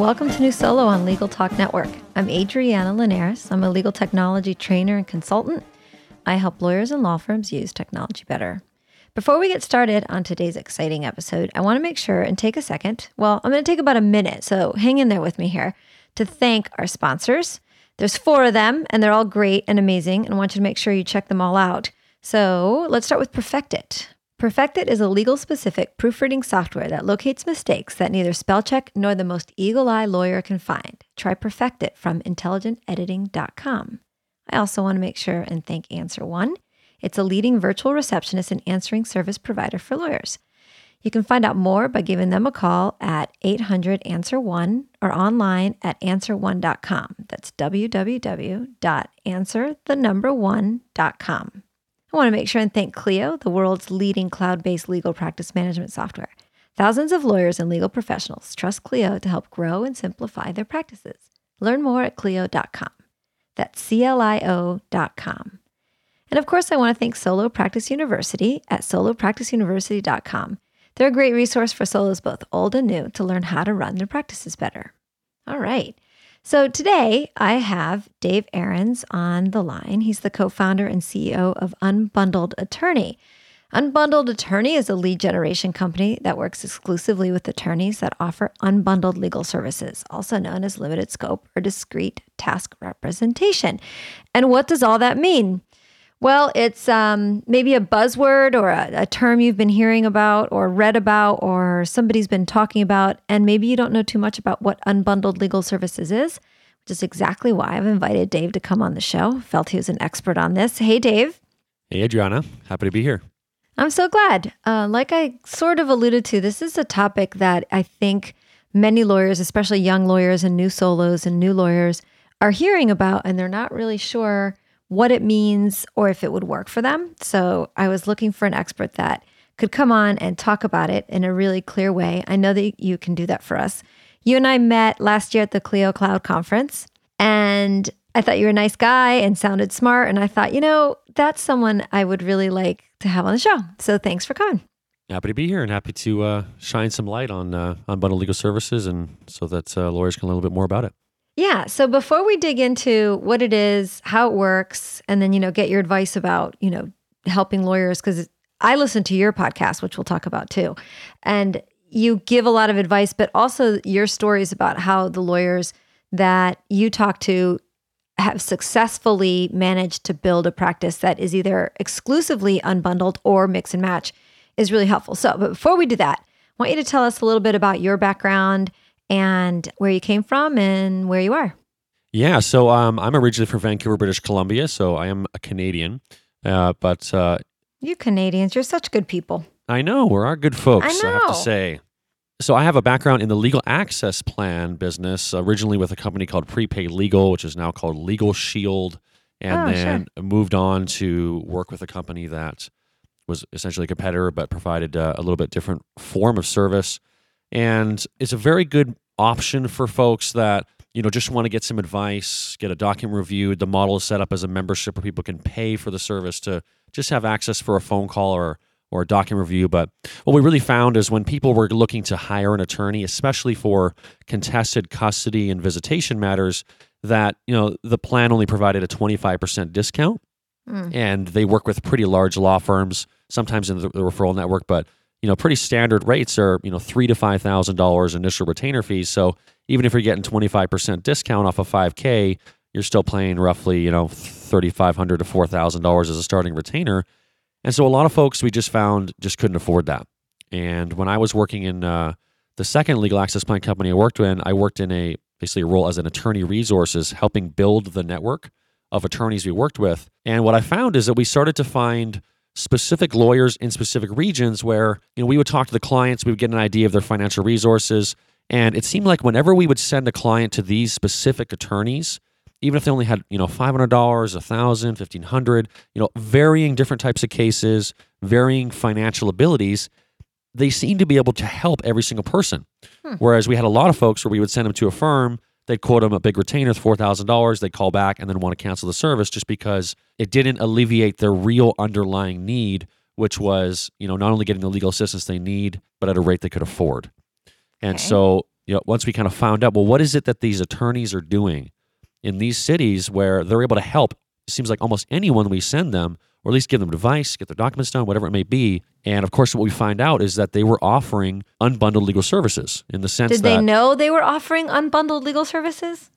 Welcome to New Solo on Legal Talk Network. I'm Adriana Linares. I'm a legal technology trainer and consultant. I help lawyers and law firms use technology better. Before we get started on today's exciting episode, I want to make sure and take a second. Well, I'm going to take about a minute, so hang in there with me here to thank our sponsors. There's four of them, and they're all great and amazing, and I want you to make sure you check them all out. So let's start with PerfectIt. PerfectIt is a legal specific proofreading software that locates mistakes that neither spellcheck nor the most eagle eye lawyer can find. Try PerfectIt from intelligentediting.com. I also want to make sure and thank Answer One. It's a leading virtual receptionist and answering service provider for lawyers. You can find out more by giving them a call at 800 Answer One or online at answer1.com. That's www.answerthenumber1.com. I want to make sure and thank Clio, the world's leading cloud based legal practice management software. Thousands of lawyers and legal professionals trust Clio to help grow and simplify their practices. Learn more at Clio.com. That's C L I O.com. And of course, I want to thank Solo Practice University at solopracticeuniversity.com. They're a great resource for solos both old and new to learn how to run their practices better. All right. So today I have Dave Aarons on the line. He's the co founder and CEO of Unbundled Attorney. Unbundled Attorney is a lead generation company that works exclusively with attorneys that offer unbundled legal services, also known as limited scope or discrete task representation. And what does all that mean? Well, it's um, maybe a buzzword or a, a, term you've been hearing about or read about or somebody's been talking about, and maybe you don't know too much about what unbundled legal services is, which is exactly why I've invited Dave to come on the show. Felt he was an expert on this. Hey, Dave. Hey, Adriana. Happy to be here. I'm so glad. Uh, like I sort of alluded to, this is a topic that I think many lawyers, especially young lawyers and new solos and new lawyers, are hearing about, and they're not really sure what it means or if it would work for them. So I was looking for an expert that could come on and talk about it in a really clear way. I know that you can do that for us. You and I met last year at the Clio Cloud conference, and I thought you were a nice guy and sounded smart. And I thought, you know, that's someone I would really like to have on the show. So thanks for coming. Happy to be here and happy to uh, shine some light on uh, unbundled legal services, and so that uh, lawyers can learn a little bit more about it. Yeah. So before we dig into what it is, how it works, and then, you know, get your advice about, you know, helping lawyers, because I listen to your podcast, which we'll talk about too. And you give a lot of advice, but also your stories about how the lawyers that you talk to have successfully managed to build a practice that is either exclusively unbundled or mix and match is really helpful. So, but before we do that, I want you to tell us a little bit about your background and where you came from and where you are. Yeah, so um, I'm originally from Vancouver, British Columbia, so I am a Canadian. Uh, but uh, you Canadians, you're such good people. I know we're our good folks. I, I, have to say. So I have a background in the legal access plan business, originally with a company called Prepaid Legal, which is now called Legal Shield, and oh, then sure. moved on to work with a company that was essentially a competitor but provided uh, a little bit different form of service and it's a very good option for folks that you know just want to get some advice get a document reviewed the model is set up as a membership where people can pay for the service to just have access for a phone call or or a document review but what we really found is when people were looking to hire an attorney especially for contested custody and visitation matters that you know the plan only provided a 25% discount mm. and they work with pretty large law firms sometimes in the, the referral network but you know, pretty standard rates are, you know, three to five thousand dollars initial retainer fees. So even if you're getting twenty five percent discount off of five K, you're still paying roughly, you know, thirty five hundred to four thousand dollars as a starting retainer. And so a lot of folks we just found just couldn't afford that. And when I was working in uh, the second legal access plan company I worked in, I worked in a basically a role as an attorney resources, helping build the network of attorneys we worked with. And what I found is that we started to find specific lawyers in specific regions where you know we would talk to the clients, we would get an idea of their financial resources, and it seemed like whenever we would send a client to these specific attorneys, even if they only had you know five hundred dollars, a thousand, fifteen hundred, you know, varying different types of cases, varying financial abilities, they seemed to be able to help every single person. Hmm. Whereas we had a lot of folks where we would send them to a firm, they'd quote them a big retainer, four thousand dollars, they'd call back and then want to cancel the service just because it didn't alleviate their real underlying need, which was you know not only getting the legal assistance they need, but at a rate they could afford. And okay. so you know once we kind of found out, well, what is it that these attorneys are doing in these cities where they're able to help? It seems like almost anyone we send them or at least give them advice, get their documents done, whatever it may be. And of course, what we find out is that they were offering unbundled legal services in the sense Did that. Did they know they were offering unbundled legal services?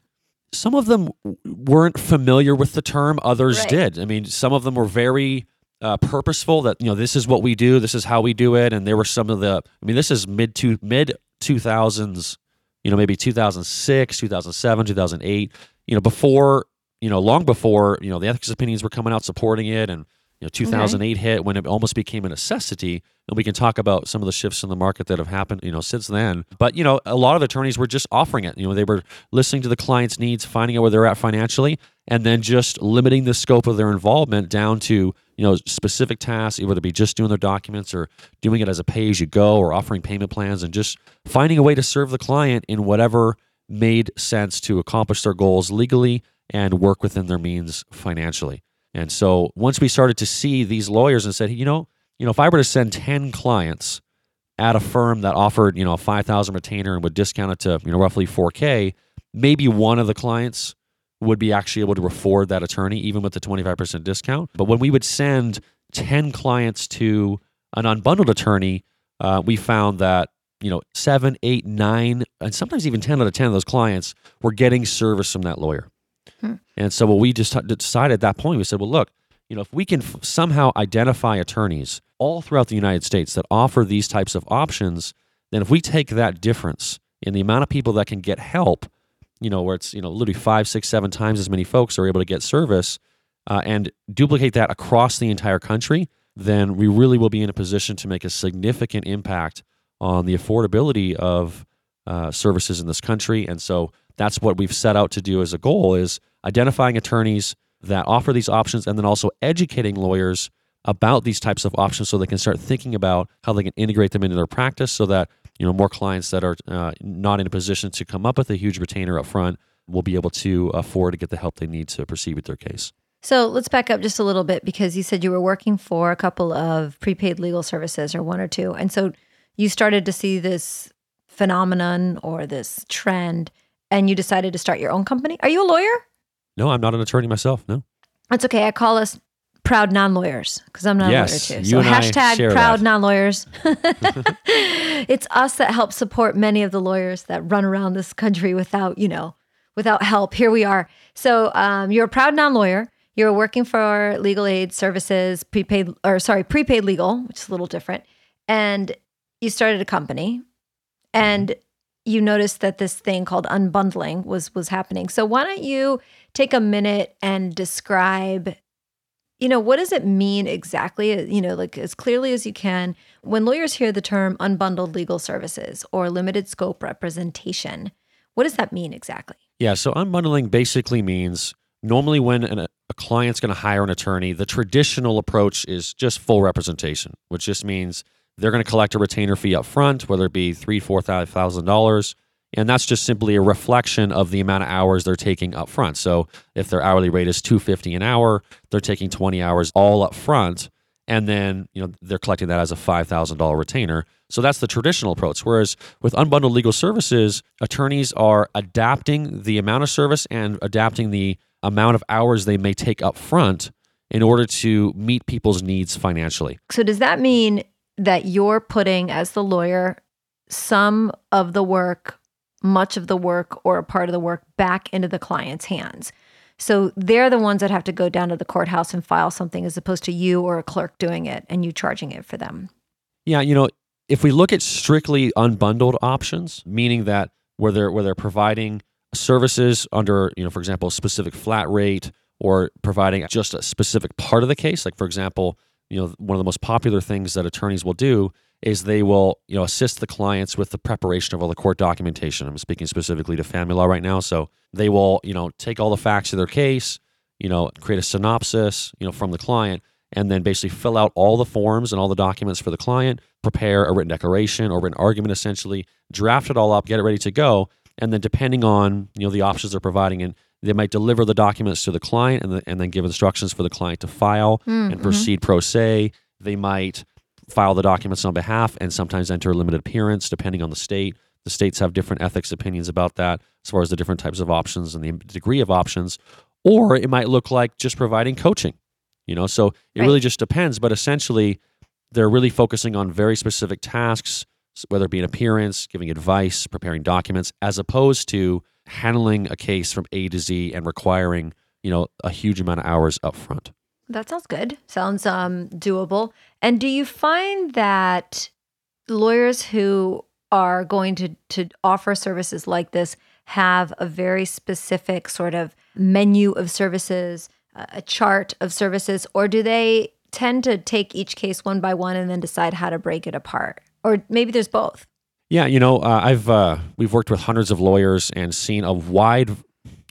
Some of them weren't familiar with the term, others right. did. I mean, some of them were very uh, purposeful that, you know, this is what we do, this is how we do it. And there were some of the, I mean, this is mid to mid 2000s, you know, maybe 2006, 2007, 2008, you know, before you know, long before, you know, the ethics opinions were coming out supporting it and, you know, 2008 okay. hit when it almost became a necessity. And we can talk about some of the shifts in the market that have happened, you know, since then. But, you know, a lot of attorneys were just offering it. You know, they were listening to the client's needs, finding out where they're at financially, and then just limiting the scope of their involvement down to, you know, specific tasks, whether it be just doing their documents or doing it as a pay as you go or offering payment plans and just finding a way to serve the client in whatever made sense to accomplish their goals legally and work within their means financially. And so once we started to see these lawyers and said, you know, you know, if I were to send 10 clients at a firm that offered, you know, a 5,000 retainer and would discount it to, you know, roughly 4K, maybe one of the clients would be actually able to afford that attorney, even with the 25% discount. But when we would send 10 clients to an unbundled attorney, uh, we found that you know seven, eight, nine, and sometimes even ten out of ten of those clients were getting service from that lawyer. Hmm. And so what we just decided at that point, we said, well, look, you know, if we can f- somehow identify attorneys all throughout the United States that offer these types of options, then if we take that difference in the amount of people that can get help, you know, where it's, you know, literally five, six, seven times as many folks are able to get service uh, and duplicate that across the entire country, then we really will be in a position to make a significant impact on the affordability of uh, services in this country. And so that's what we've set out to do as a goal is identifying attorneys that offer these options and then also educating lawyers about these types of options so they can start thinking about how they can integrate them into their practice so that you know more clients that are uh, not in a position to come up with a huge retainer up front will be able to afford to get the help they need to proceed with their case. So let's back up just a little bit because you said you were working for a couple of prepaid legal services or one or two. And so you started to see this phenomenon or this trend and you decided to start your own company. Are you a lawyer? No, I'm not an attorney myself. No. That's okay. I call us proud non-lawyers because I'm not yes, a lawyer too. So hashtag proud non-lawyers. it's us that help support many of the lawyers that run around this country without, you know, without help. Here we are. So um, you're a proud non-lawyer. You're working for legal aid services, prepaid or sorry, prepaid legal, which is a little different. And you started a company and you noticed that this thing called unbundling was was happening. So why don't you take a minute and describe you know what does it mean exactly uh, you know like as clearly as you can when lawyers hear the term unbundled legal services or limited scope representation what does that mean exactly? Yeah so unbundling basically means normally when an, a client's going to hire an attorney the traditional approach is just full representation which just means they're going to collect a retainer fee up front, whether it be three, four thousand dollars, and that's just simply a reflection of the amount of hours they're taking up front. So if their hourly rate is two fifty an hour, they're taking twenty hours all up front, and then you know they're collecting that as a five thousand dollar retainer. So that's the traditional approach. Whereas with unbundled legal services, attorneys are adapting the amount of service and adapting the amount of hours they may take up front in order to meet people's needs financially. So does that mean that you're putting as the lawyer some of the work, much of the work, or a part of the work back into the client's hands. So they're the ones that have to go down to the courthouse and file something as opposed to you or a clerk doing it and you charging it for them. Yeah, you know, if we look at strictly unbundled options, meaning that where they're where they're providing services under, you know, for example, a specific flat rate or providing just a specific part of the case, like for example, you know, one of the most popular things that attorneys will do is they will, you know, assist the clients with the preparation of all the court documentation. I'm speaking specifically to family law right now. So they will, you know, take all the facts of their case, you know, create a synopsis, you know, from the client, and then basically fill out all the forms and all the documents for the client, prepare a written declaration or written argument essentially, draft it all up, get it ready to go. And then depending on, you know, the options they're providing and they might deliver the documents to the client and, the, and then give instructions for the client to file mm, and proceed pro se. They might file the documents on behalf and sometimes enter a limited appearance depending on the state. The states have different ethics opinions about that as far as the different types of options and the degree of options. Or it might look like just providing coaching, you know, so it right. really just depends. But essentially, they're really focusing on very specific tasks, whether it be an appearance, giving advice, preparing documents, as opposed to handling a case from A to Z and requiring, you know, a huge amount of hours up front. That sounds good. Sounds um doable. And do you find that lawyers who are going to to offer services like this have a very specific sort of menu of services, a chart of services, or do they tend to take each case one by one and then decide how to break it apart? Or maybe there's both. Yeah, you know, uh, I've uh, we've worked with hundreds of lawyers and seen a wide,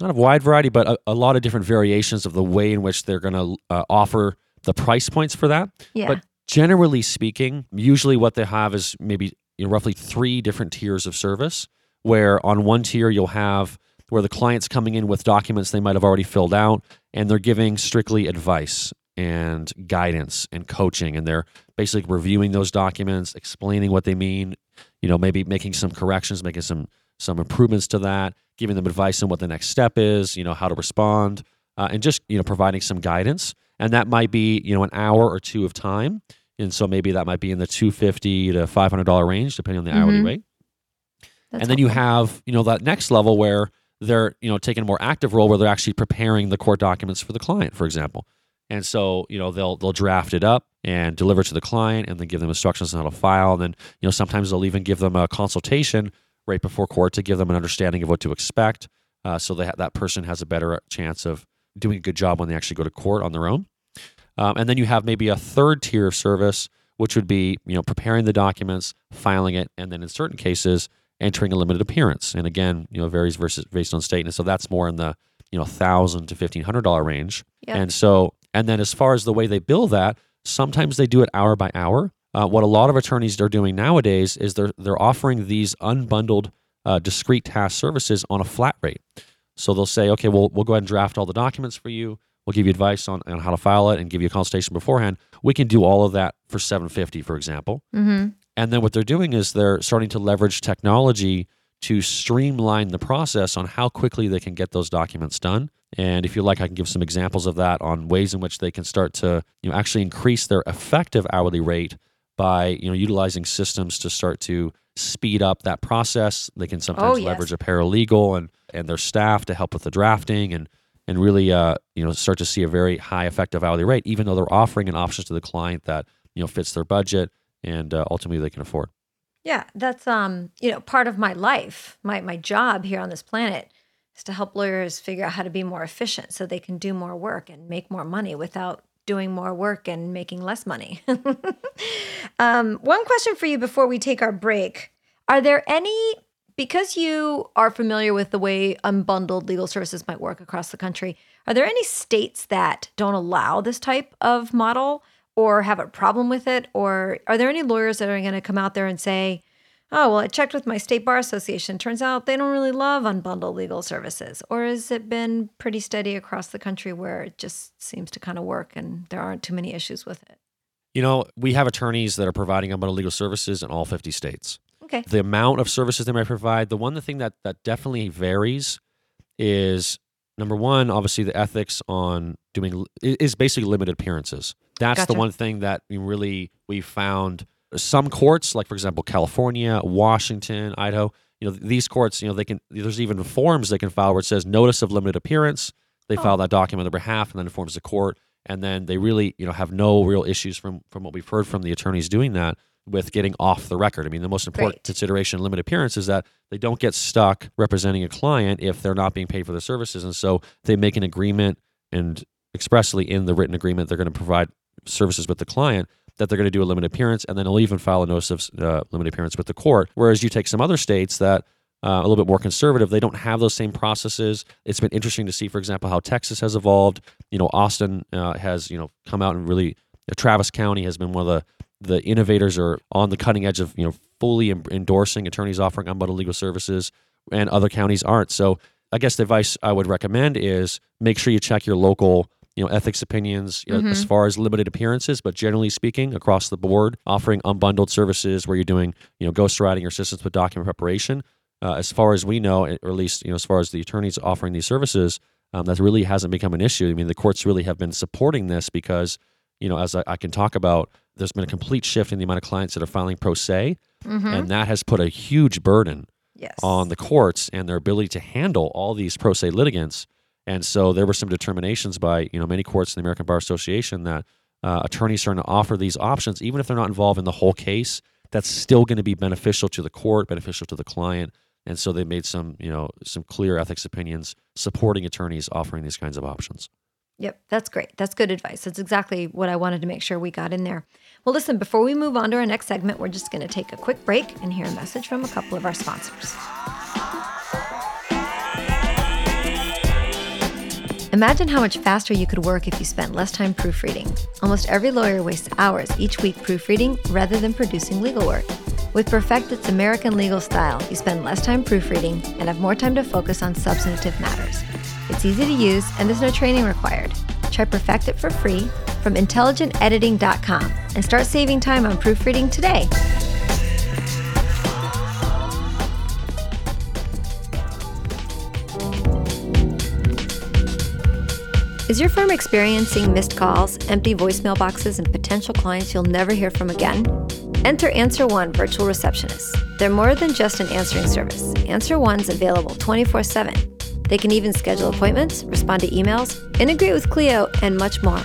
not a wide variety, but a, a lot of different variations of the way in which they're going to uh, offer the price points for that. Yeah. But generally speaking, usually what they have is maybe you know, roughly three different tiers of service. Where on one tier you'll have where the client's coming in with documents they might have already filled out, and they're giving strictly advice and guidance and coaching, and they're basically reviewing those documents, explaining what they mean, you know, maybe making some corrections, making some some improvements to that, giving them advice on what the next step is, you know, how to respond, uh, and just you know providing some guidance. And that might be you know an hour or two of time, and so maybe that might be in the two fifty to five hundred dollar range, depending on the mm-hmm. hourly rate. That's and then helpful. you have you know that next level where they're you know taking a more active role where they're actually preparing the court documents for the client, for example. And so, you know, they'll they'll draft it up and deliver it to the client and then give them instructions on how to file. And then, you know, sometimes they'll even give them a consultation right before court to give them an understanding of what to expect. Uh, so that that person has a better chance of doing a good job when they actually go to court on their own. Um, and then you have maybe a third tier of service, which would be, you know, preparing the documents, filing it, and then in certain cases, entering a limited appearance. And again, you know, varies versus based on state. And so that's more in the, you know, thousand to fifteen hundred dollar range. Yep. And so and then as far as the way they bill that, sometimes they do it hour by hour. Uh, what a lot of attorneys are doing nowadays is they're they're offering these unbundled uh, discrete task services on a flat rate. So they'll say, okay, we'll we'll go ahead and draft all the documents for you. We'll give you advice on, on how to file it and give you a consultation beforehand. We can do all of that for 750, for example. Mm-hmm. And then what they're doing is they're starting to leverage technology to streamline the process on how quickly they can get those documents done and if you like, I can give some examples of that on ways in which they can start to you know actually increase their effective hourly rate by you know utilizing systems to start to speed up that process. They can sometimes oh, yes. leverage a paralegal and and their staff to help with the drafting and and really uh, you know start to see a very high effective hourly rate, even though they're offering an option to the client that you know fits their budget and uh, ultimately they can afford. Yeah, that's um you know part of my life, my my job here on this planet is to help lawyers figure out how to be more efficient so they can do more work and make more money without doing more work and making less money. um, one question for you before we take our break Are there any, because you are familiar with the way unbundled legal services might work across the country, are there any states that don't allow this type of model or have a problem with it? Or are there any lawyers that are going to come out there and say, oh, well, I checked with my state bar association. Turns out they don't really love unbundled legal services. Or has it been pretty steady across the country where it just seems to kind of work and there aren't too many issues with it? You know, we have attorneys that are providing unbundled legal services in all 50 states. Okay. The amount of services they might provide, the one the thing that, that definitely varies is number one, obviously the ethics on doing is basically limited appearances. That's gotcha. the one thing that we really we found some courts, like for example, California, Washington, Idaho, you know, these courts, you know, they can, there's even forms they can file where it says notice of limited appearance. They oh. file that document on their behalf and then informs the court. And then they really, you know, have no real issues from, from what we've heard from the attorneys doing that with getting off the record. I mean, the most important consideration in limited appearance is that they don't get stuck representing a client if they're not being paid for their services. And so they make an agreement and expressly in the written agreement they're going to provide services with the client that they're going to do a limited appearance and then they'll even file a notice of uh, limited appearance with the court. Whereas you take some other states that uh, a little bit more conservative. They don't have those same processes. It's been interesting to see, for example, how Texas has evolved. You know, Austin uh, has you know come out and really. Uh, Travis County has been one of the the innovators are on the cutting edge of you know fully endorsing attorneys offering unbundled legal services, and other counties aren't. So I guess the advice I would recommend is make sure you check your local you know ethics opinions you know, mm-hmm. as far as limited appearances but generally speaking across the board offering unbundled services where you're doing you know ghostwriting or assistance with document preparation uh, as far as we know, or at least you know, as far as the attorneys offering these services, um, that really hasn't become an issue. I mean, the courts really have been supporting this because, you know, as I, I can talk about, there's been a complete shift in the amount of clients that are filing pro se, mm-hmm. and that has put a huge burden yes. on the courts and their ability to handle all these pro se litigants. And so there were some determinations by you know many courts in the American Bar Association that uh, attorneys are going to offer these options, even if they're not involved in the whole case. That's still going to be beneficial to the court, beneficial to the client, and so they made some, you know, some clear ethics opinions supporting attorneys offering these kinds of options. Yep, that's great. That's good advice. That's exactly what I wanted to make sure we got in there. Well, listen, before we move on to our next segment, we're just going to take a quick break and hear a message from a couple of our sponsors. Imagine how much faster you could work if you spent less time proofreading. Almost every lawyer wastes hours each week proofreading rather than producing legal work. With PerfectIt's American legal style, you spend less time proofreading and have more time to focus on substantive matters. It's easy to use and there's no training required. Try PerfectIt for free from intelligentediting.com and start saving time on proofreading today. Is your firm experiencing missed calls, empty voicemail boxes, and potential clients you'll never hear from again? Enter Answer One Virtual Receptionists. They're more than just an answering service. Answer One's available 24 7. They can even schedule appointments, respond to emails, integrate with Clio, and much more.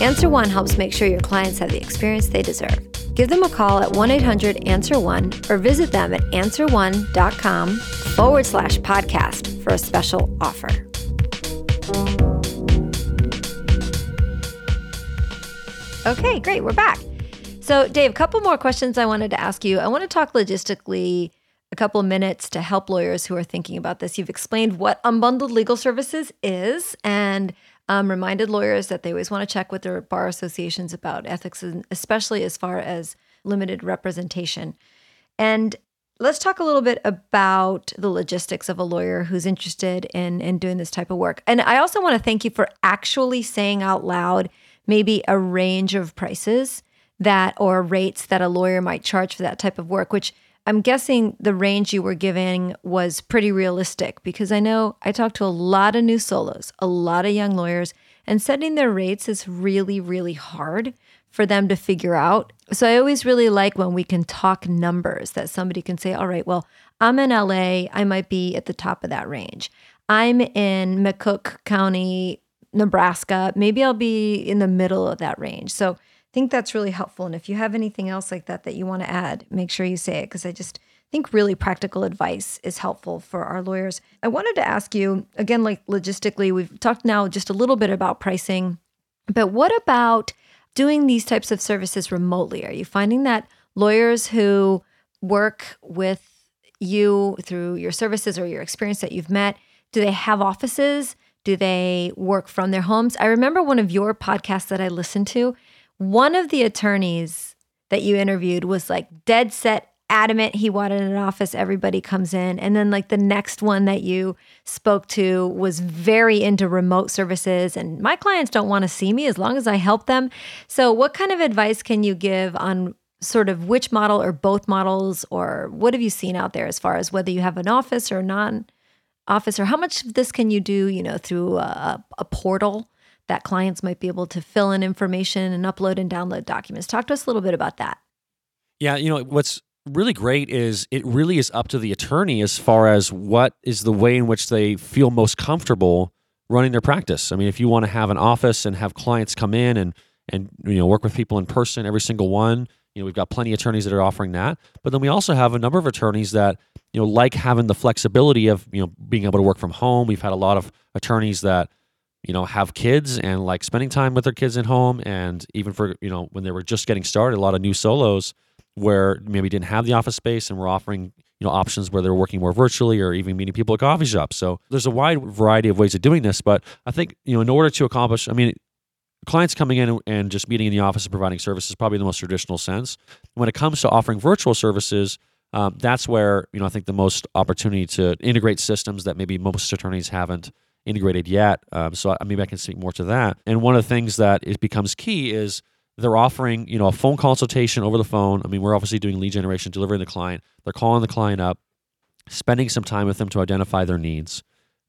Answer One helps make sure your clients have the experience they deserve. Give them a call at 1 800 Answer One or visit them at answerone.com forward slash podcast for a special offer. Okay, great. We're back. So, Dave, a couple more questions I wanted to ask you. I want to talk logistically a couple of minutes to help lawyers who are thinking about this. You've explained what unbundled legal services is and um, reminded lawyers that they always want to check with their bar associations about ethics, especially as far as limited representation. And let's talk a little bit about the logistics of a lawyer who's interested in, in doing this type of work. And I also want to thank you for actually saying out loud maybe a range of prices that or rates that a lawyer might charge for that type of work, which I'm guessing the range you were giving was pretty realistic because I know I talked to a lot of new solos, a lot of young lawyers, and setting their rates is really, really hard for them to figure out. So I always really like when we can talk numbers that somebody can say, all right, well, I'm in LA, I might be at the top of that range. I'm in McCook County, Nebraska. Maybe I'll be in the middle of that range. So think that's really helpful. And if you have anything else like that that you want to add, make sure you say it because I just think really practical advice is helpful for our lawyers. I wanted to ask you again, like logistically, we've talked now just a little bit about pricing, but what about doing these types of services remotely? Are you finding that lawyers who work with you through your services or your experience that you've met, do they have offices? Do they work from their homes? I remember one of your podcasts that I listened to. One of the attorneys that you interviewed was like dead set adamant. He wanted an office. Everybody comes in. And then like the next one that you spoke to was very into remote services. And my clients don't want to see me as long as I help them. So what kind of advice can you give on sort of which model or both models or what have you seen out there as far as whether you have an office or non office or how much of this can you do you know through a, a, portal that clients might be able to fill in information and upload and download documents. Talk to us a little bit about that. Yeah you know what's really great is it really is up to the attorney as far as what is the way in which they feel most comfortable running their practice. I mean if you want to have an office and have clients come in and and you know work with people in person every single one you know we've got plenty of attorneys that are offering that. But then we also have a number of attorneys that you know like having the flexibility of you know being able to work from home. We've had a lot of attorneys that you know, have kids and like spending time with their kids at home. And even for, you know, when they were just getting started, a lot of new solos where maybe didn't have the office space and were offering, you know, options where they're working more virtually or even meeting people at coffee shops. So there's a wide variety of ways of doing this. But I think, you know, in order to accomplish, I mean, clients coming in and just meeting in the office and providing services probably the most traditional sense. When it comes to offering virtual services, um, that's where you know I think the most opportunity to integrate systems that maybe most attorneys haven't integrated yet. Um, so I, maybe I can speak more to that. And one of the things that it becomes key is they're offering you know a phone consultation over the phone. I mean, we're obviously doing lead generation, delivering the client. They're calling the client up, spending some time with them to identify their needs,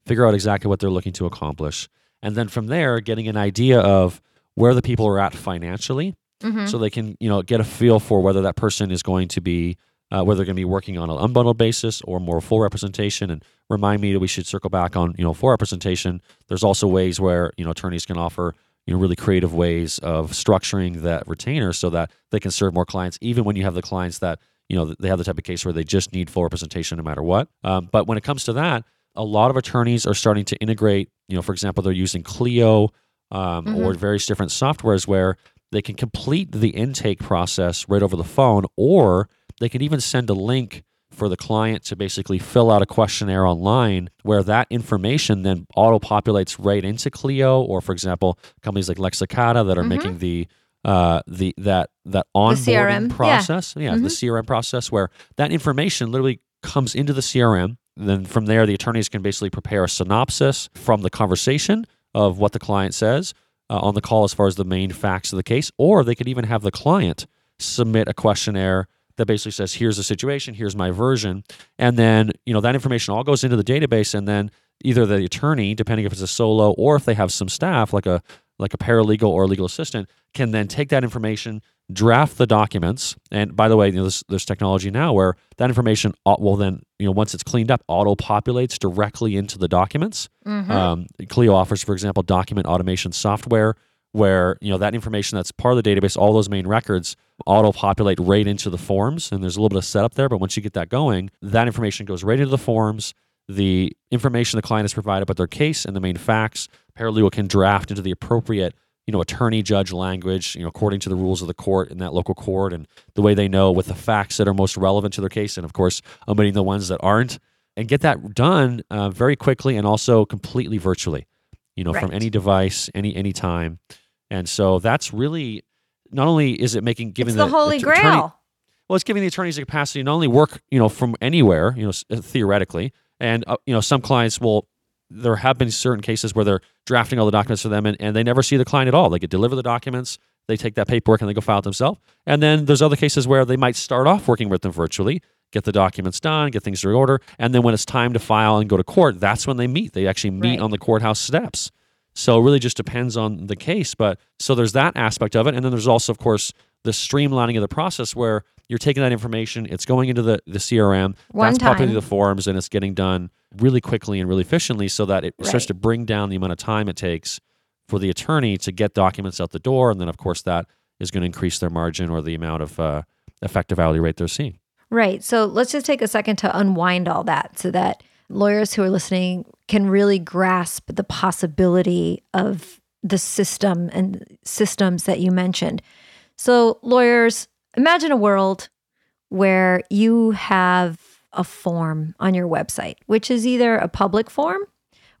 figure out exactly what they're looking to accomplish, and then from there, getting an idea of where the people are at financially, mm-hmm. so they can you know get a feel for whether that person is going to be uh, whether they're going to be working on an unbundled basis or more full representation. And remind me that we should circle back on you know full representation. There's also ways where you know attorneys can offer you know really creative ways of structuring that retainer so that they can serve more clients, even when you have the clients that you know they have the type of case where they just need full representation no matter what. Um, but when it comes to that, a lot of attorneys are starting to integrate. You know, for example, they're using Clio um, mm-hmm. or various different softwares where they can complete the intake process right over the phone, or they can even send a link for the client to basically fill out a questionnaire online where that information then auto populates right into Clio or for example companies like Lexicata that are mm-hmm. making the uh, the that that onboarding process yeah, yeah mm-hmm. the CRM process where that information literally comes into the CRM then from there the attorneys can basically prepare a synopsis from the conversation of what the client says uh, on the call as far as the main facts of the case or they could even have the client submit a questionnaire that basically says, here's the situation, here's my version. And then, you know, that information all goes into the database and then either the attorney, depending if it's a solo or if they have some staff like a like a paralegal or a legal assistant, can then take that information, draft the documents. And by the way, you know, there's, there's technology now where that information will then, you know, once it's cleaned up, auto populates directly into the documents. Mm-hmm. Um, Clio offers, for example, document automation software where you know that information that's part of the database, all those main records auto populate right into the forms, and there's a little bit of setup there. But once you get that going, that information goes right into the forms. The information the client has provided about their case and the main facts, paralegal can draft into the appropriate you know attorney judge language you know according to the rules of the court in that local court and the way they know with the facts that are most relevant to their case and of course omitting the ones that aren't and get that done uh, very quickly and also completely virtually you know, right. from any device, any any time. And so that's really not only is it making giving the, the, holy grail. Attorney, well, it's giving the attorneys the capacity to not only work, you know, from anywhere, you know, uh, theoretically, and uh, you know, some clients will. There have been certain cases where they're drafting all the documents for them, and, and they never see the client at all. They could deliver the documents, they take that paperwork, and they go file it themselves. And then there's other cases where they might start off working with them virtually, get the documents done, get things in order, and then when it's time to file and go to court, that's when they meet. They actually meet right. on the courthouse steps. So it really just depends on the case. But so there's that aspect of it. And then there's also, of course, the streamlining of the process where you're taking that information, it's going into the, the CRM, One that's populating the forms, and it's getting done really quickly and really efficiently so that it right. starts to bring down the amount of time it takes for the attorney to get documents out the door. And then, of course, that is going to increase their margin or the amount of uh, effective hourly rate they're seeing. Right. So let's just take a second to unwind all that so that lawyers who are listening can really grasp the possibility of the system and systems that you mentioned. So, lawyers, imagine a world where you have a form on your website, which is either a public form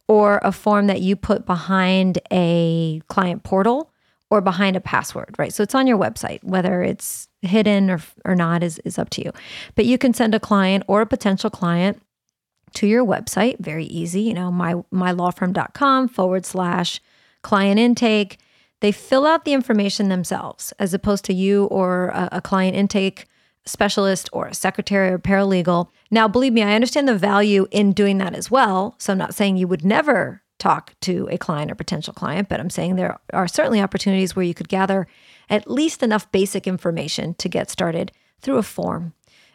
or a form that you put behind a client portal or behind a password, right? So it's on your website, whether it's hidden or, or not is, is up to you. But you can send a client or a potential client to your website. Very easy, you know, my mylawfirm.com forward slash client intake. They fill out the information themselves as opposed to you or a, a client intake specialist or a secretary or paralegal. Now, believe me, I understand the value in doing that as well. So I'm not saying you would never talk to a client or potential client, but I'm saying there are certainly opportunities where you could gather at least enough basic information to get started through a form.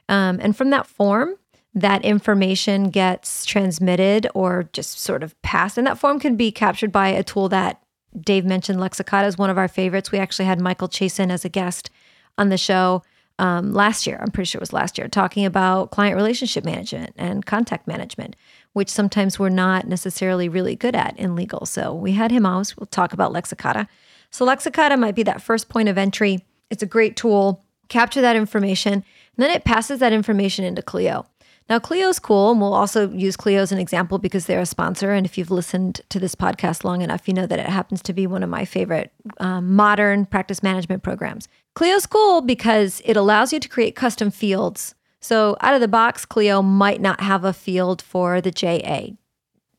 Um, and from that form, that information gets transmitted or just sort of passed. And that form can be captured by a tool that Dave mentioned. Lexicata is one of our favorites. We actually had Michael Chasen as a guest on the show um, last year. I'm pretty sure it was last year, talking about client relationship management and contact management, which sometimes we're not necessarily really good at in legal. So we had him on. We'll talk about Lexicata. So Lexicata might be that first point of entry. It's a great tool. Capture that information, and then it passes that information into Clio. Now, Clio's cool, and we'll also use Clio as an example because they're a sponsor. And if you've listened to this podcast long enough, you know that it happens to be one of my favorite um, modern practice management programs. Clio's cool because it allows you to create custom fields. So, out of the box, Clio might not have a field for the JA.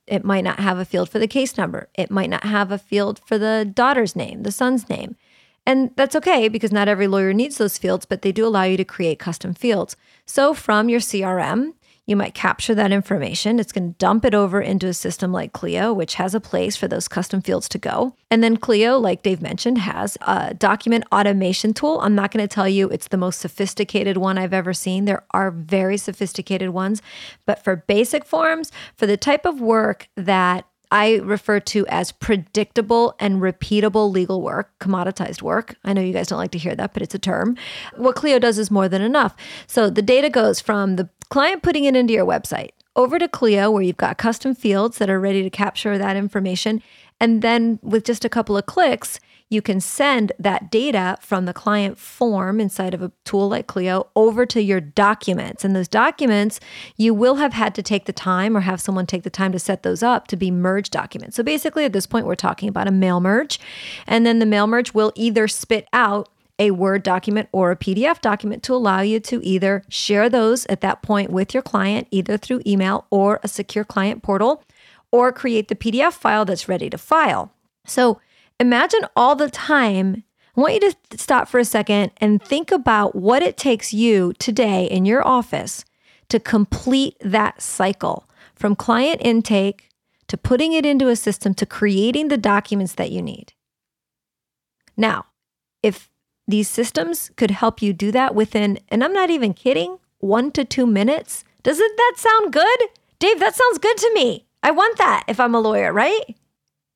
It might not have a field for the case number. It might not have a field for the daughter's name, the son's name. And that's okay because not every lawyer needs those fields, but they do allow you to create custom fields. So from your CRM, you might capture that information. It's going to dump it over into a system like Clio, which has a place for those custom fields to go. And then Clio, like Dave mentioned, has a document automation tool. I'm not going to tell you it's the most sophisticated one I've ever seen. There are very sophisticated ones. But for basic forms, for the type of work that I refer to as predictable and repeatable legal work, commoditized work. I know you guys don't like to hear that, but it's a term. What Clio does is more than enough. So the data goes from the client putting it into your website over to Clio, where you've got custom fields that are ready to capture that information. And then with just a couple of clicks, you can send that data from the client form inside of a tool like Clio over to your documents. And those documents, you will have had to take the time or have someone take the time to set those up to be merge documents. So basically, at this point, we're talking about a mail merge. And then the mail merge will either spit out a Word document or a PDF document to allow you to either share those at that point with your client, either through email or a secure client portal, or create the PDF file that's ready to file. So imagine all the time. I want you to stop for a second and think about what it takes you today in your office to complete that cycle from client intake to putting it into a system to creating the documents that you need. Now, if these systems could help you do that within, and I'm not even kidding, one to two minutes. Doesn't that sound good? Dave, that sounds good to me. I want that if I'm a lawyer, right?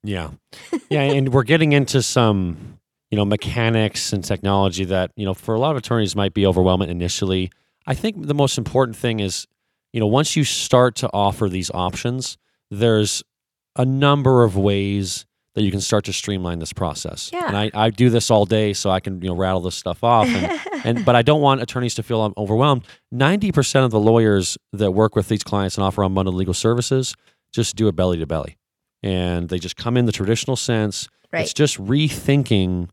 Yeah. Yeah. and we're getting into some, you know, mechanics and technology that, you know, for a lot of attorneys might be overwhelming initially. I think the most important thing is, you know, once you start to offer these options, there's a number of ways that you can start to streamline this process. Yeah. And I, I do this all day so I can, you know, rattle this stuff off. And, and but I don't want attorneys to feel um, overwhelmed. 90% of the lawyers that work with these clients and offer unbundled legal services just do it belly to belly. And they just come in the traditional sense. Right. It's just rethinking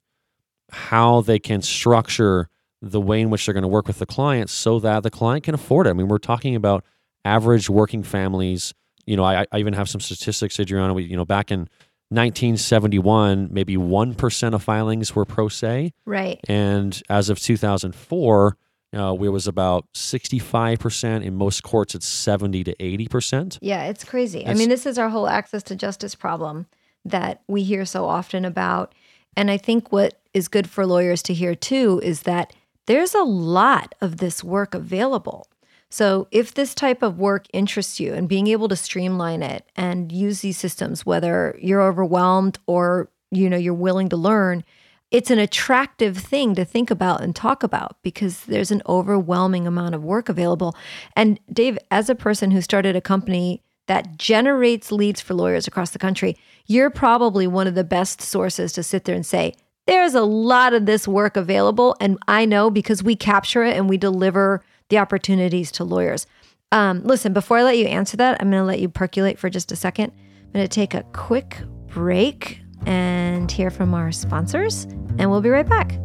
how they can structure the way in which they're going to work with the client so that the client can afford it. I mean, we're talking about average working families. You know, I, I even have some statistics, Adriana. We, you know, back in 1971, maybe 1% of filings were pro se. Right. And as of 2004, uh, it was about 65%. In most courts, it's 70 to 80%. Yeah, it's crazy. It's, I mean, this is our whole access to justice problem that we hear so often about. And I think what is good for lawyers to hear too is that there's a lot of this work available. So, if this type of work interests you and being able to streamline it and use these systems, whether you're overwhelmed or you know you're willing to learn, it's an attractive thing to think about and talk about because there's an overwhelming amount of work available. And Dave, as a person who started a company that generates leads for lawyers across the country, you're probably one of the best sources to sit there and say, there's a lot of this work available. And I know because we capture it and we deliver the opportunities to lawyers. Um, listen, before I let you answer that, I'm going to let you percolate for just a second. I'm going to take a quick break and hear from our sponsors, and we'll be right back.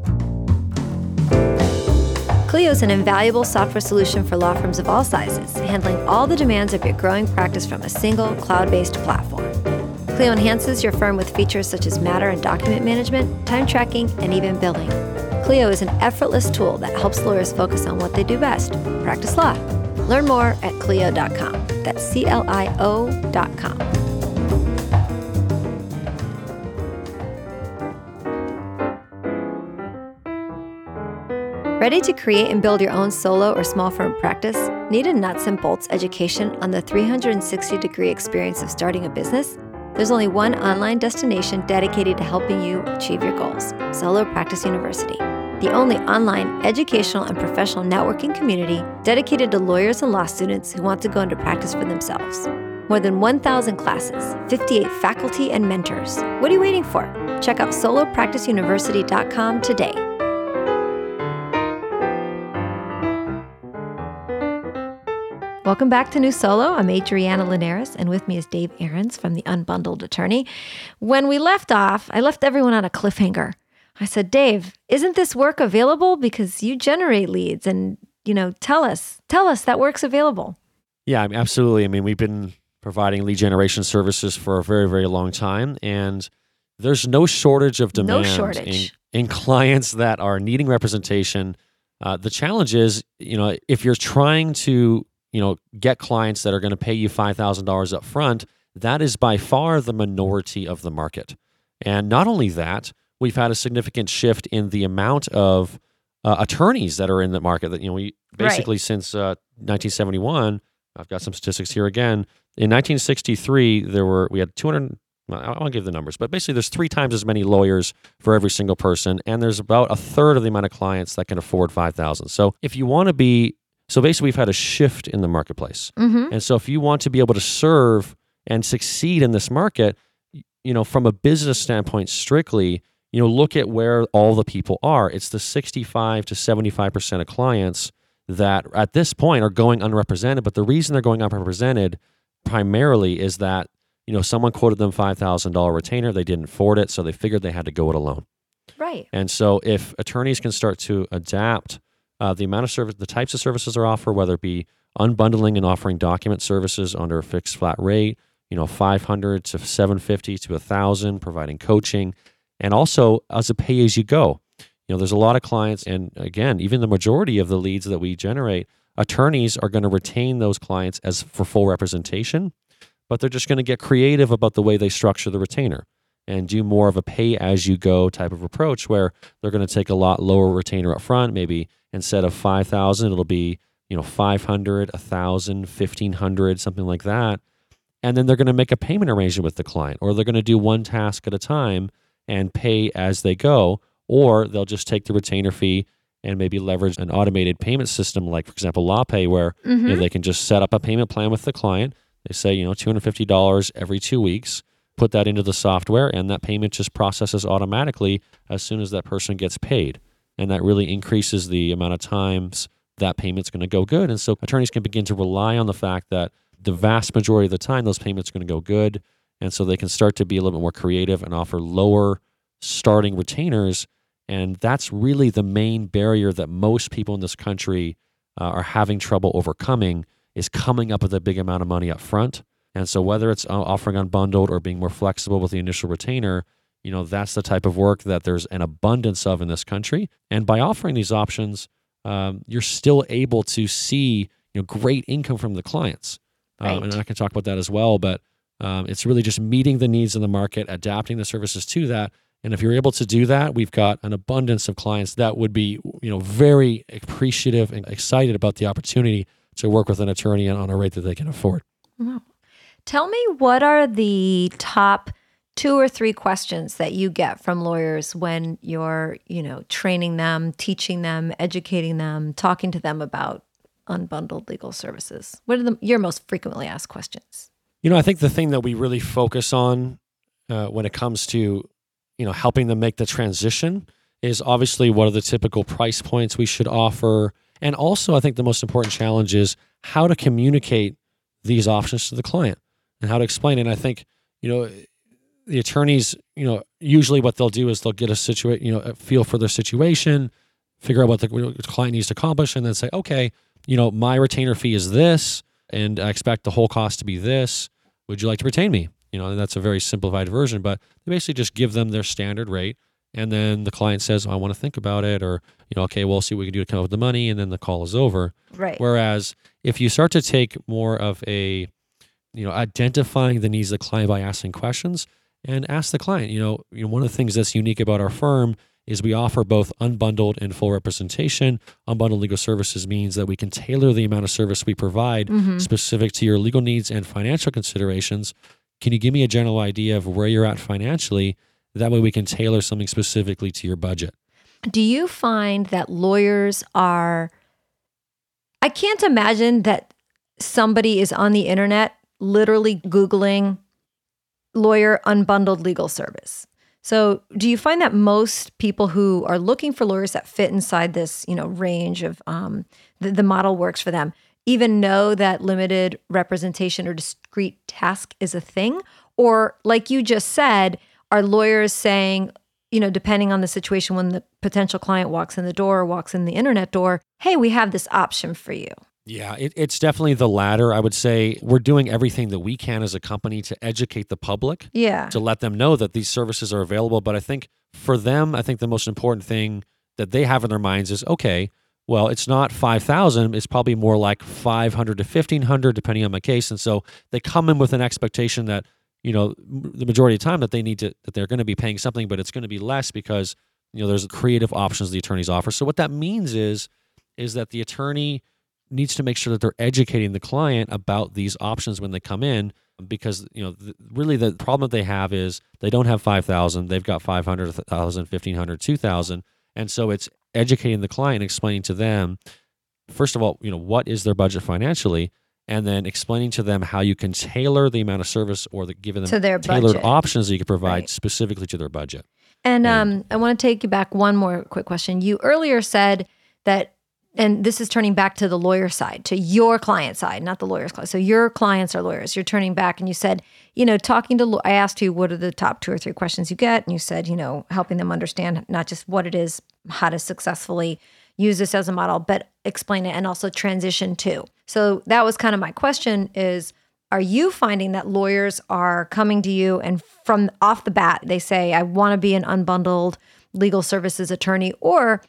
Clio is an invaluable software solution for law firms of all sizes, handling all the demands of your growing practice from a single cloud based platform. Clio enhances your firm with features such as matter and document management, time tracking, and even billing. Clio is an effortless tool that helps lawyers focus on what they do best practice law. Learn more at Clio.com. That's C L I O.com. Ready to create and build your own solo or small firm practice? Need a nuts and bolts education on the 360 degree experience of starting a business? There's only one online destination dedicated to helping you achieve your goals Solo Practice University. the only online educational and professional networking community dedicated to lawyers and law students who want to go into practice for themselves. More than 1,000 classes, 58 faculty and mentors. What are you waiting for? Check out solopracticeuniversity.com today. Welcome back to New Solo. I'm Adriana Linares, and with me is Dave Aarons from the Unbundled Attorney. When we left off, I left everyone on a cliffhanger. I said, Dave, isn't this work available? Because you generate leads and, you know, tell us, tell us that work's available. Yeah, absolutely. I mean, we've been providing lead generation services for a very, very long time. And there's no shortage of demand no shortage. In, in clients that are needing representation. Uh, the challenge is, you know, if you're trying to, you know, get clients that are going to pay you $5,000 up front, that is by far the minority of the market. And not only that, we've had a significant shift in the amount of uh, attorneys that are in the market that, you know, we basically right. since uh, 1971, I've got some statistics here again. In 1963, there were we had 200. I won't give the numbers, but basically, there's three times as many lawyers for every single person, and there's about a third of the amount of clients that can afford five thousand. So, if you want to be, so basically, we've had a shift in the marketplace, mm-hmm. and so if you want to be able to serve and succeed in this market, you know, from a business standpoint, strictly, you know, look at where all the people are. It's the 65 to 75 percent of clients that at this point are going unrepresented. But the reason they're going unrepresented primarily is that you know someone quoted them five thousand dollar retainer, they didn't afford it, so they figured they had to go it alone. Right. And so if attorneys can start to adapt uh, the amount of service, the types of services are offered, whether it be unbundling and offering document services under a fixed flat rate, you know, 500 to 750 to 1000, providing coaching, and also as a pay as you go. You know, there's a lot of clients, and again, even the majority of the leads that we generate, attorneys are going to retain those clients as for full representation, but they're just going to get creative about the way they structure the retainer and do more of a pay as you go type of approach where they're going to take a lot lower retainer up front. Maybe instead of 5,000, it'll be, you know, 500, 1,000, 1,500, something like that. And then they're going to make a payment arrangement with the client or they're going to do one task at a time and pay as they go or they'll just take the retainer fee and maybe leverage an automated payment system like for example lawpay where mm-hmm. you know, mm-hmm. they can just set up a payment plan with the client they say you know $250 every two weeks put that into the software and that payment just processes automatically as soon as that person gets paid and that really increases the amount of times that payment's going to go good. And so attorneys can begin to rely on the fact that the vast majority of the time those payments are going to go good. And so they can start to be a little bit more creative and offer lower starting retainers. And that's really the main barrier that most people in this country uh, are having trouble overcoming is coming up with a big amount of money up front. And so whether it's uh, offering unbundled or being more flexible with the initial retainer, you know, that's the type of work that there's an abundance of in this country. And by offering these options, um, you're still able to see, you know, great income from the clients. Right. Um, and I can talk about that as well, but um, it's really just meeting the needs in the market, adapting the services to that, and if you're able to do that, we've got an abundance of clients that would be, you know, very appreciative and excited about the opportunity to work with an attorney on a rate that they can afford. Wow. Tell me what are the top two or three questions that you get from lawyers when you're, you know, training them, teaching them, educating them, talking to them about unbundled legal services? What are the, your most frequently asked questions? You know, I think the thing that we really focus on uh, when it comes to you know helping them make the transition is obviously what are the typical price points we should offer and also i think the most important challenge is how to communicate these options to the client and how to explain it and i think you know the attorneys you know usually what they'll do is they'll get a situation you know a feel for their situation figure out what the client needs to accomplish and then say okay you know my retainer fee is this and i expect the whole cost to be this would you like to retain me you know, and that's a very simplified version, but they basically just give them their standard rate. And then the client says, oh, I want to think about it, or, you know, okay, we'll see what we can do to come up with the money. And then the call is over. Right. Whereas if you start to take more of a, you know, identifying the needs of the client by asking questions and ask the client, you know, you know, one of the things that's unique about our firm is we offer both unbundled and full representation. Unbundled legal services means that we can tailor the amount of service we provide mm-hmm. specific to your legal needs and financial considerations can you give me a general idea of where you're at financially? That way we can tailor something specifically to your budget. Do you find that lawyers are I can't imagine that somebody is on the internet literally googling lawyer unbundled legal service. So, do you find that most people who are looking for lawyers that fit inside this, you know, range of um, the, the model works for them, even know that limited representation or discrete task is a thing? Or, like you just said, are lawyers saying, you know, depending on the situation when the potential client walks in the door or walks in the internet door, hey, we have this option for you? Yeah, it, it's definitely the latter. I would say we're doing everything that we can as a company to educate the public. Yeah. To let them know that these services are available. But I think for them, I think the most important thing that they have in their minds is okay, well, it's not 5,000. It's probably more like 500 to 1,500, depending on my case. And so they come in with an expectation that, you know, the majority of the time that they need to, that they're going to be paying something, but it's going to be less because, you know, there's creative options the attorneys offer. So what that means is, is that the attorney needs to make sure that they're educating the client about these options when they come in because you know the, really the problem that they have is they don't have 5000 they've got 500 1000 1500 2000 and so it's educating the client explaining to them first of all you know what is their budget financially and then explaining to them how you can tailor the amount of service or the, giving them tailored budget. options that you can provide right. specifically to their budget and, and um, i want to take you back one more quick question you earlier said that and this is turning back to the lawyer side, to your client side, not the lawyer's client. So your clients are lawyers. You're turning back and you said, you know, talking to, I asked you, what are the top two or three questions you get? And you said, you know, helping them understand not just what it is, how to successfully use this as a model, but explain it and also transition to. So that was kind of my question is, are you finding that lawyers are coming to you and from off the bat, they say, I want to be an unbundled legal services attorney? Or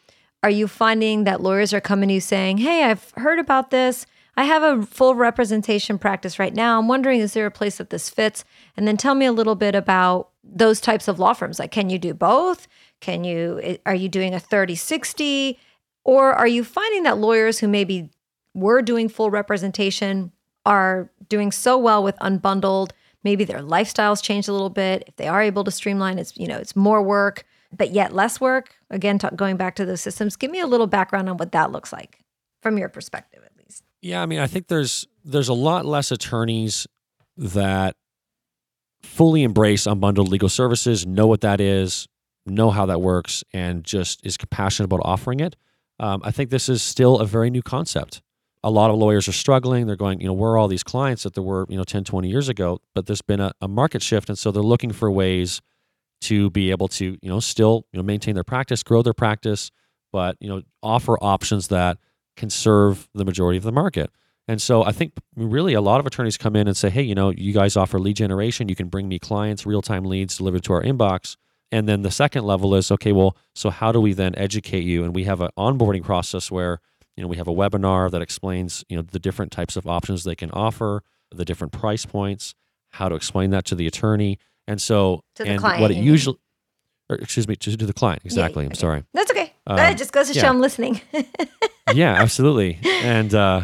are you finding that lawyers are coming to you saying, Hey, I've heard about this. I have a full representation practice right now. I'm wondering, is there a place that this fits? And then tell me a little bit about those types of law firms. Like, can you do both? Can you, are you doing a 30 60? Or are you finding that lawyers who maybe were doing full representation are doing so well with unbundled? Maybe their lifestyles changed a little bit. If they are able to streamline, it's, you know, it's more work but yet less work? Again, t- going back to those systems, give me a little background on what that looks like from your perspective, at least. Yeah, I mean, I think there's there's a lot less attorneys that fully embrace unbundled legal services, know what that is, know how that works, and just is passionate about offering it. Um, I think this is still a very new concept. A lot of lawyers are struggling. They're going, you know, where are all these clients that there were, you know, 10, 20 years ago? But there's been a, a market shift. And so they're looking for ways to be able to you know still you know maintain their practice, grow their practice, but you know offer options that can serve the majority of the market. And so I think really a lot of attorneys come in and say, hey, you know, you guys offer lead generation. You can bring me clients, real time leads delivered to our inbox. And then the second level is, okay, well, so how do we then educate you? And we have an onboarding process where, you know, we have a webinar that explains, you know, the different types of options they can offer, the different price points, how to explain that to the attorney. And so, and client, what it usually, or excuse me, to, to the client. Exactly. Yeah, I'm sorry. That's okay. Um, that just goes to yeah. show I'm listening. yeah, absolutely. And, uh,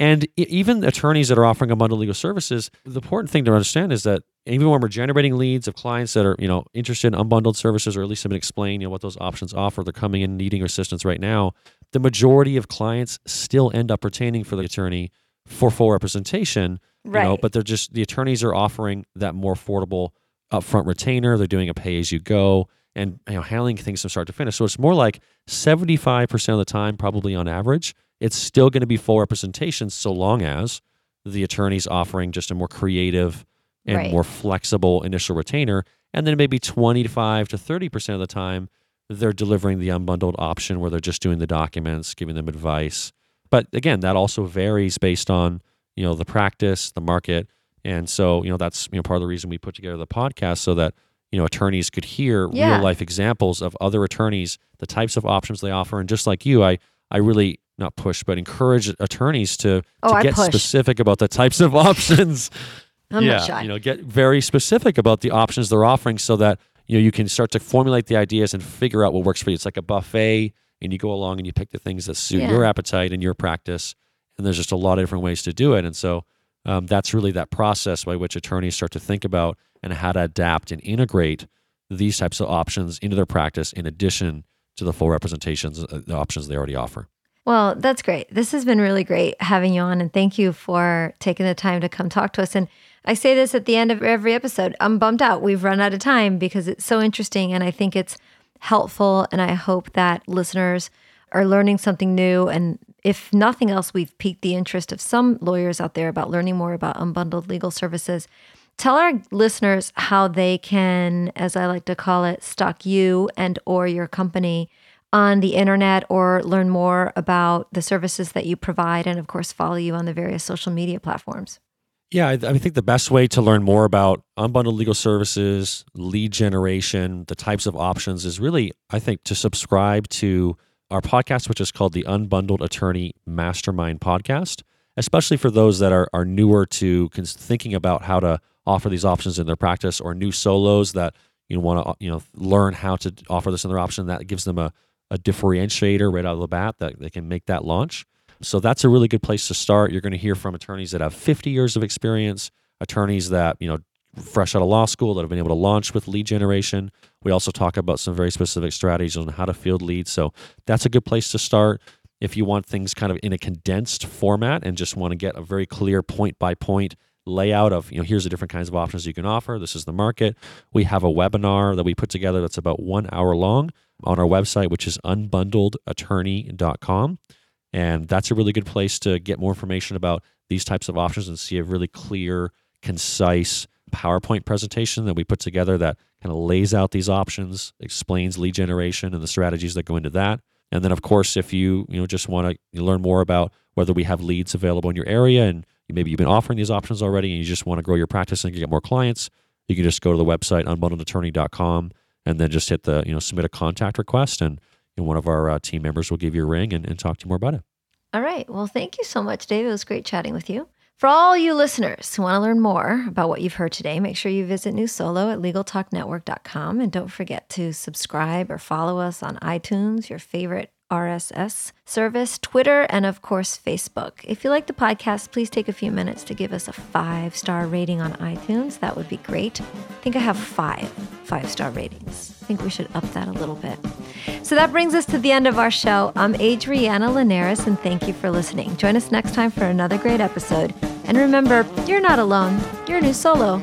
and even attorneys that are offering unbundled legal services, the important thing to understand is that even when we're generating leads of clients that are, you know, interested in unbundled services, or at least have been explained, you know, what those options offer, they're coming in needing assistance right now. The majority of clients still end up retaining for the attorney for full representation, right. you know, but they're just the attorneys are offering that more affordable upfront retainer. They're doing a pay as you go and you know handling things from start to finish. So it's more like 75% of the time, probably on average, it's still going to be full representation so long as the attorney's offering just a more creative and right. more flexible initial retainer. And then maybe 25 to 30% of the time, they're delivering the unbundled option where they're just doing the documents, giving them advice. But again, that also varies based on, you know, the practice, the market, and so, you know, that's you know part of the reason we put together the podcast so that you know attorneys could hear yeah. real life examples of other attorneys, the types of options they offer, and just like you, I I really not push but encourage attorneys to oh, to get specific about the types of options. I'm yeah, you know, get very specific about the options they're offering so that you know you can start to formulate the ideas and figure out what works for you. It's like a buffet, and you go along and you pick the things that suit yeah. your appetite and your practice. And there's just a lot of different ways to do it. And so um, that's really that process by which attorneys start to think about and how to adapt and integrate these types of options into their practice in addition to the full representations, uh, the options they already offer. Well, that's great. This has been really great having you on, and thank you for taking the time to come talk to us. And I say this at the end of every episode I'm bummed out. We've run out of time because it's so interesting, and I think it's helpful. And I hope that listeners are learning something new. And if nothing else, we've piqued the interest of some lawyers out there about learning more about unbundled legal services. Tell our listeners how they can, as I like to call it, stalk you and or your company on the internet or learn more about the services that you provide and of course follow you on the various social media platforms. Yeah, I, I, think the best way to learn more about unbundled legal services, lead generation, the types of options is really, I think, to subscribe to our podcast, which is called the Unbundled Attorney Mastermind Podcast, especially for those that are, are newer to thinking about how to offer these options in their practice or new solos that you want to you know learn how to offer this in their option that gives them a a differentiator right out of the bat that they can make that launch. So that's a really good place to start. You're going to hear from attorneys that have 50 years of experience, attorneys that, you know, fresh out of law school that have been able to launch with lead generation. We also talk about some very specific strategies on how to field leads. So that's a good place to start. If you want things kind of in a condensed format and just want to get a very clear point by point layout of, you know, here's the different kinds of options you can offer. This is the market. We have a webinar that we put together that's about one hour long on our website, which is unbundledattorney.com. And that's a really good place to get more information about these types of options and see a really clear, concise PowerPoint presentation that we put together that kind of lays out these options, explains lead generation and the strategies that go into that. And then, of course, if you you know just want to learn more about whether we have leads available in your area and maybe you've been offering these options already and you just want to grow your practice and get more clients, you can just go to the website unbundledattorney.com and then just hit the you know submit a contact request and you know, one of our uh, team members will give you a ring and, and talk to you more about it. All right. Well thank you so much dave. It was great chatting with you for all you listeners who want to learn more about what you've heard today, make sure you visit New Solo at LegalTalkNetwork.com and don't forget to subscribe or follow us on iTunes, your favorite RSS service, Twitter, and of course, Facebook. If you like the podcast, please take a few minutes to give us a five star rating on iTunes. That would be great. I think I have five five star ratings. I think we should up that a little bit. So that brings us to the end of our show. I'm Adriana Linares, and thank you for listening. Join us next time for another great episode. And remember, you're not alone, you're new solo.